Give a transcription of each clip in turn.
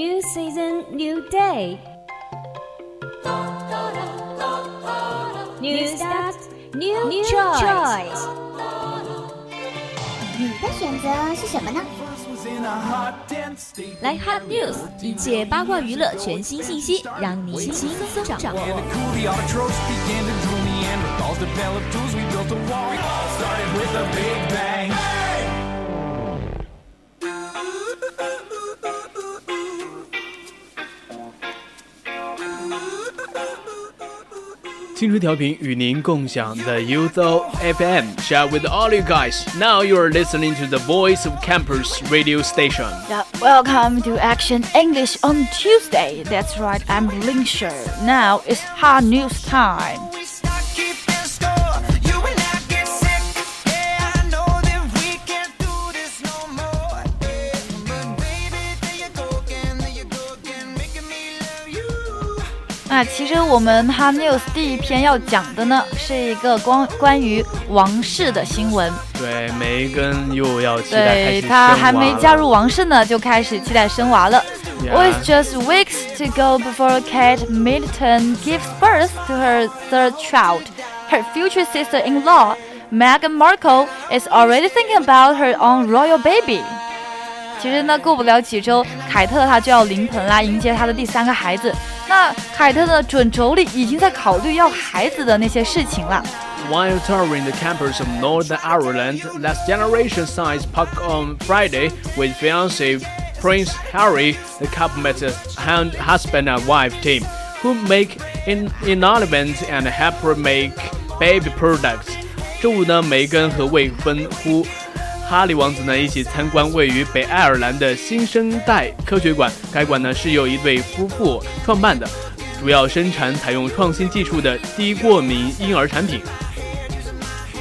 New season, new day. New start, new, new choice. 你的选择是什么呢？来 Hot News，一切八卦娱乐全新信息，让你轻松掌握。 青春调频与您共享的 Youth FM share with all you guys. Now you are listening to the voice of campus radio station. Yeah, welcome to Action English on Tuesday. That's right, I'm Ling Sher. Now it's hard news time. 那其实我们 Hot News 第一篇要讲的呢，是一个关关于王室的新闻。对，梅根又要期待对她还没加入王室呢，就开始期待生娃了。Yeah. With just weeks to go before Kate Middleton gives birth to her third child, her future sister-in-law, Meghan Markle, is already thinking about her own royal baby. 其实呢，过不了几周，凯特她就要临盆啦，迎接她的第三个孩子。那凯特的准妯娌已经在考虑要孩子的那些事情了。While touring the campus of Northern Ireland, Last Generation signs Puck on Friday with fiancé Prince Harry. The couple met a husband and wife team who make in inanimate and happy make baby products. 周五呢，梅根和未婚夫 哈利王子呢一起参观位于北爱尔兰的新生代科学馆。该馆呢是由一对夫妇创办的，主要生产采用创新技术的低过敏婴儿产品。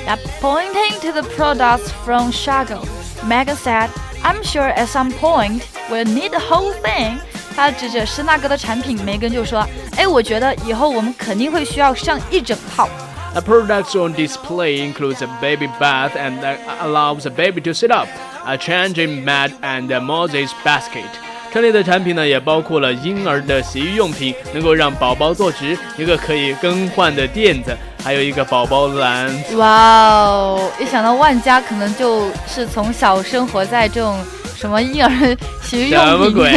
啊 pointing to the products from Shago, Megan said, "I'm sure at some point we'll need the whole thing." 他指着施纳格的产品，梅根就说：“哎，我觉得以后我们肯定会需要上一整套。” The products on display includes a baby bath and allows a baby to sit up, a changing mat, and a Moses basket. 车内的产品呢，也包括了婴儿的洗浴用品，能够让宝宝坐直，一个可以更换的垫子，还有一个宝宝篮。哇哦！一想到万家可能就是从小生活在这种什么婴儿洗浴用品，什么鬼？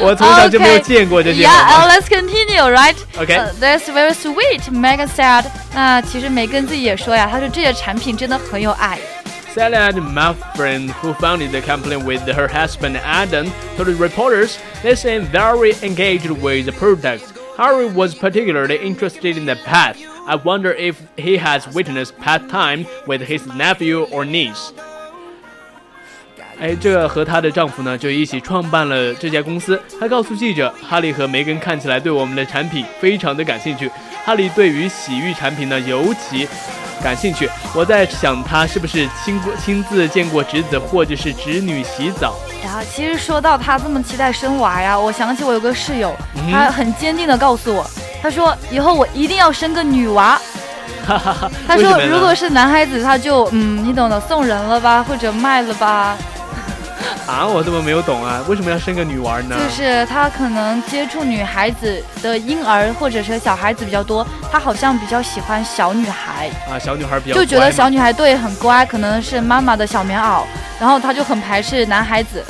我从小就没有见过这些。Yeah, let's continue, right? Okay. That's very sweet, Megan said. 那其实梅根自己也说呀，她说这些产品真的很有爱。Salad Muffin, who founded the company with her husband Adam, told reporters they seem very engaged with the products. Harry was particularly interested in the pet. I wonder if he has witnessed pet time with his nephew or niece. 哎，这和她的丈夫呢就一起创办了这家公司。她告诉记者，哈利和梅根看起来对我们的产品非常的感兴趣。哈利对于洗浴产品呢尤其感兴趣。我在想，他是不是亲过亲自见过侄子或者是侄女洗澡？呀，其实说到他这么期待生娃呀，我想起我有个室友，他很坚定的告诉我，他说以后我一定要生个女娃。哈哈哈。他说如果是男孩子，他就嗯，你懂的，送人了吧，或者卖了吧。啊，我怎么没有懂啊？为什么要生个女娃呢？就是他可能接触女孩子的婴儿或者是小孩子比较多，他好像比较喜欢小女孩啊，小女孩比较就觉得小女孩对很乖，可能是妈妈的小棉袄，然后他就很排斥男孩子。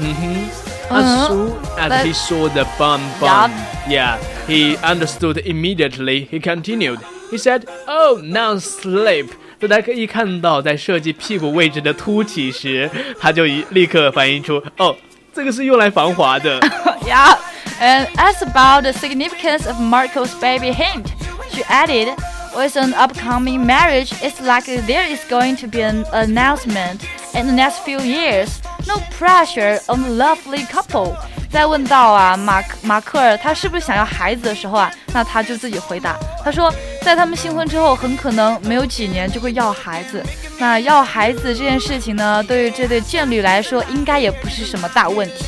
嗯哼。As soon as he saw the bum bum, yeah, he understood immediately. He continued. He said, "Oh, now sleep." 大家可以看到在设计屁股位置的凸起时，他就一立刻反应出，哦，这个是用来防滑的。yeah, and as about the significance of Marco's baby hint, she added, with an upcoming marriage, it's like there is going to be an announcement in the next few years. No pressure on the lovely couple. 在问到啊马克马克尔他是不是想要孩子的时候啊，那他就自己回答，他说在他们新婚之后，很可能没有几年就会要孩子。那要孩子这件事情呢，对于这对眷侣来说，应该也不是什么大问题。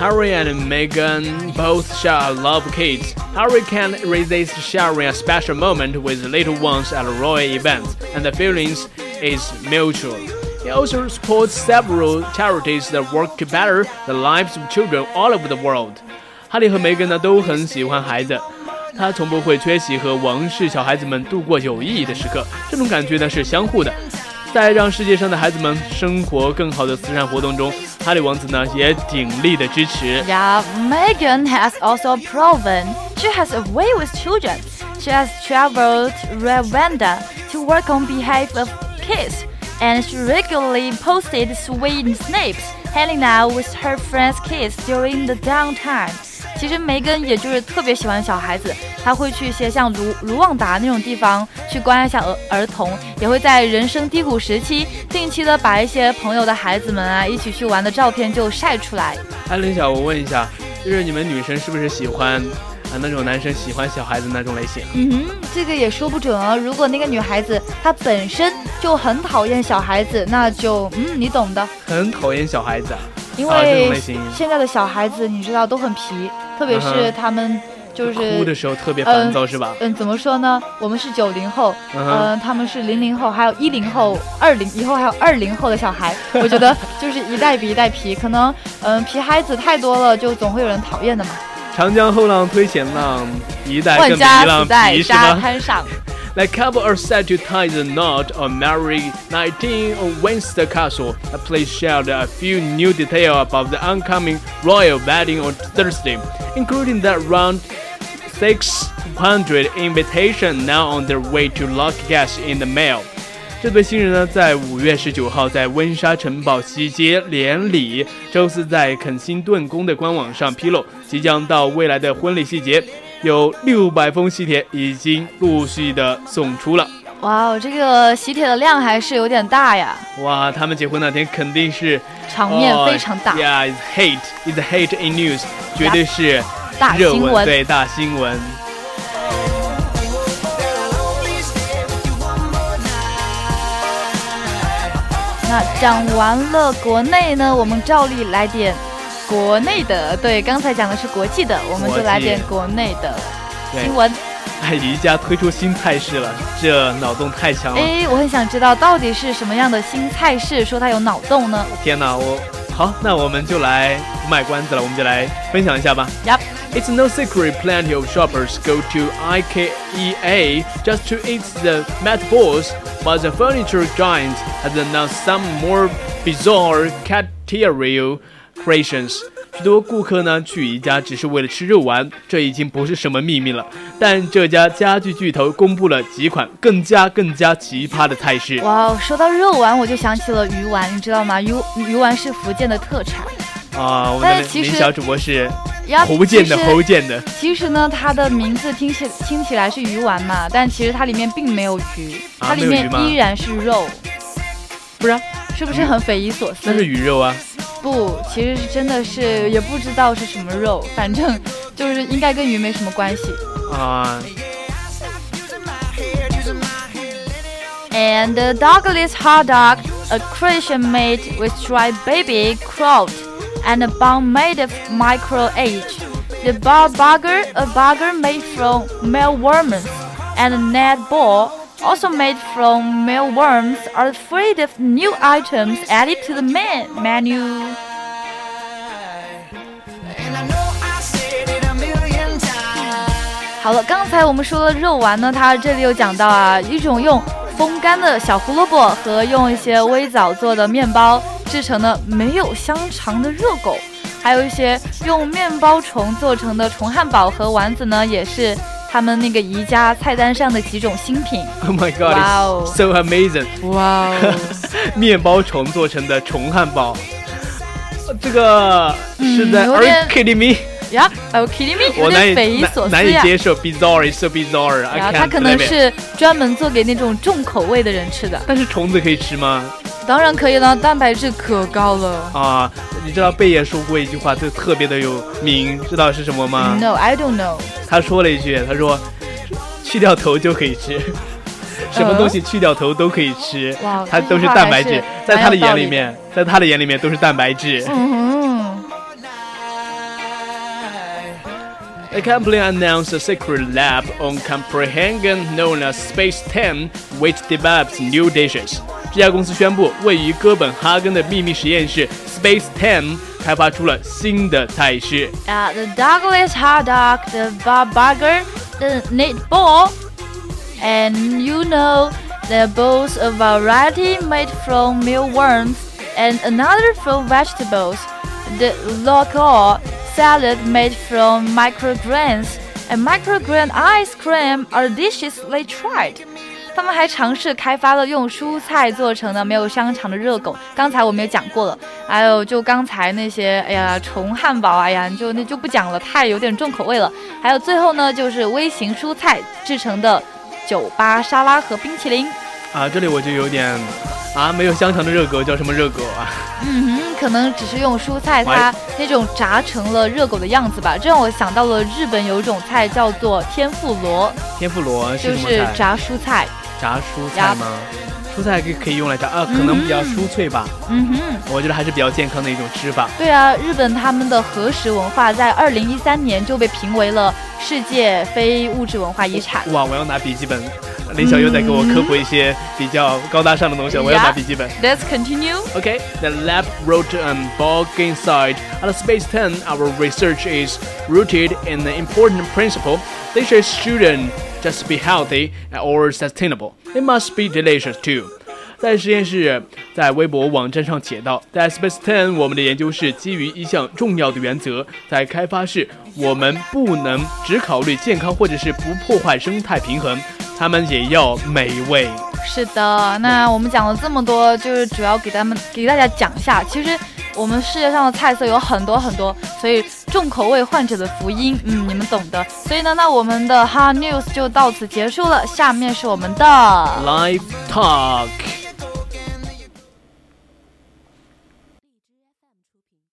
Harry and Meghan both share a love of kids. Harry can't resist sharing a special moment with little ones at royal events, and the feelings is mutual. He also supports several charities that work to better the lives of children all over the world. 哈利和梅根呢都很喜欢孩子， 他从不会缺席和王室小孩子们度过有意义的时刻，这种感觉呢是相互的。在让世界上的孩子们生活更好的慈善活动中，哈利王子呢也鼎力的支持。 Yeah, Meghan has also proven she has a way with children. She has traveled Rwanda to work on behalf of kids, and she regularly posted sweet snaps hanging out with her friends' kids during the downtime. 其实梅根也就是特别喜欢小孩子， 她会去一些像卢卢旺达那种地方去关爱一下儿儿童，也会在人生低谷时期定期的把一些朋友的孩子们啊一起去玩的照片就晒出来。哎，林晓，我问一下，就是你们女生是不是喜欢啊那种男生喜欢小孩子那种类型？嗯哼，这个也说不准哦。如果那个女孩子她本身就很讨厌小孩子，那就嗯，你懂的。很讨厌小孩子啊，因为现在的小孩子你知道都很皮，特别是他们就是哭的时候特别烦躁、是吧？嗯，怎么说呢？我们是九零后，嗯他们是零零后，还有一零后、二零以后还有二零后的小孩，我觉得就是一代比一代皮，可能嗯皮孩子太多了，就总会有人讨厌的嘛。长江后浪推前浪，一代更比一浪皮是沙吗？滩上。The couple are set to tie the knot on Mary 19 on Windsor Castle. The police shared a few new details about the oncoming royal wedding on Thursday, including that around 600 invitations now on their way to lock guests in the mail. 这对新人呢，在五月十九号在温莎城堡西街连理，周四在肯辛顿宫的官网上披露，即将到未来的婚礼细节，有六百封喜帖已经陆续的送出了。哇哦，这个喜帖的量还是有点大呀，哇，他们结婚那天肯定是场面非常大，哦 Yeah, it's hate, it's hate in news，绝对是大新闻。对大新闻。那讲完了国内呢，我们照例来点国内的。对，刚才讲的是国际的，我们就来点国内的新闻。哎，宜家推出新菜式了，这脑洞太强了！哎，我很想知道到底是什么样的新菜式，说它有脑洞呢天哪，我好，那我们就来不卖关子了，我们就来分享一下吧。？Yup，It's no secret plenty of shoppers go to IKEA just to eat the meatballs, but the furniture giant has announced some more bizarre caterial creations. 许多顾客呢去宜家只是为了吃肉丸，这已经不是什么秘密了。但这家家具巨头公布了几款更加更加奇葩的菜式。哇哦，说到肉丸，我就想起了鱼丸，你知道吗？鱼鱼丸是福建的特产。啊，我们的林小主播是呀，福建的其实福建的，其实呢，它的名字听起听起来是鱼丸嘛，但其实它里面并没有鱼，啊它里面依然是肉，不是啊？是不是很匪夷所思？那是鱼肉啊。不，其实是真的是也不知道是什么肉，反正就是应该跟鱼没什么关系。啊，And the dogless hot dog, a creation made with dry baby kraut and a bun made of micro age. The bar burger, a burger made from mealworms, and a net ball, also made from mealworms, are three of new items added to the men menu. 好了，刚才我们说的肉丸呢，它这里有讲到啊，一种用风干的小胡萝卜和用一些微枣做的面包 制成的没有香肠的热狗，还有一些用面包虫做成的虫汉堡和丸子呢，也是他们那个宜家菜单上的几种新品。Oh my god, Wow. it's so amazing！哇哦，面包虫做成的虫汉堡，呃这个是在 Are kidding me？呀，Are you kidding me？有我难以点匪夷所难思呀。难以接受，bizarre so bizarre。然后 I 它可能是专门做给那种重口味的人吃的。但是虫子可以吃吗？当然可以了，蛋白质可高了。啊，你知道贝爷说过一句话，就特别的有名，知道是什么吗？No, I don't know。他说了一句，他说去掉头就可以吃，什么东西去掉头都可以吃，哇它都是蛋白质，在他的眼里面，在他的眼里面都是蛋白质。嗯哼。The company announced a secret lab on Copenhagen known as Space 10, which develops new dishes. 这家公司宣布，位于哥本哈根的秘密实验室 Space 10开发出了新的菜式。 Uh, the Douglas hot dog, the Bob burger, the meatball, and you know, they're both a variety made from mealworms and another from vegetables. The local salad made from microgreens and microgreen ice cream are dishes they tried. 他们还尝试开发了用蔬菜做成的没有香肠的热狗，刚才我们也讲过了。还有就刚才那些，哎呀，虫汉堡，哎呀，就那就不讲了，太有点重口味了。还有最后呢，就是微型蔬菜制成的酒吧沙拉和冰淇淋。啊，这里我就有点啊，没有香肠的热狗叫什么热狗啊？嗯哼，可能只是用蔬菜它那种炸成了热狗的样子吧。这让我想到了日本有一种菜叫做天妇罗，天妇罗是就？是炸蔬菜。炸蔬菜吗？蔬菜可以可以用来炸啊，可能比较酥脆吧。嗯哼。我觉得还是比较健康的一种吃法。对啊，日本他们的和食文化在二零一三年就被评为了世界非物质文化遗产。哇，我要拿笔记本。林小优在给我科普一些比较高大上的东西，我要拿笔记本。Let's continue. Okay, the lab wrote on blog inside. At Space 10, our research is rooted in the important principle: dishes shouldn't just be healthy and/or sustainable. it must be delicious too. 在实验室在微博网站上写道，在 Space Ten，我们的研究是基于一项重要的原则，在开发室，我们不能只考虑健康或者是不破坏生态平衡，它们也要美味。是的，那我们讲了这么多，就是主要给他们给大家讲一下，其实我们世界上的菜色有很多很多，所以重口味患者的福音，嗯，你们懂的。所以呢，那我们的 Hot News 就到此结束了，下面是我们的 Live Talk。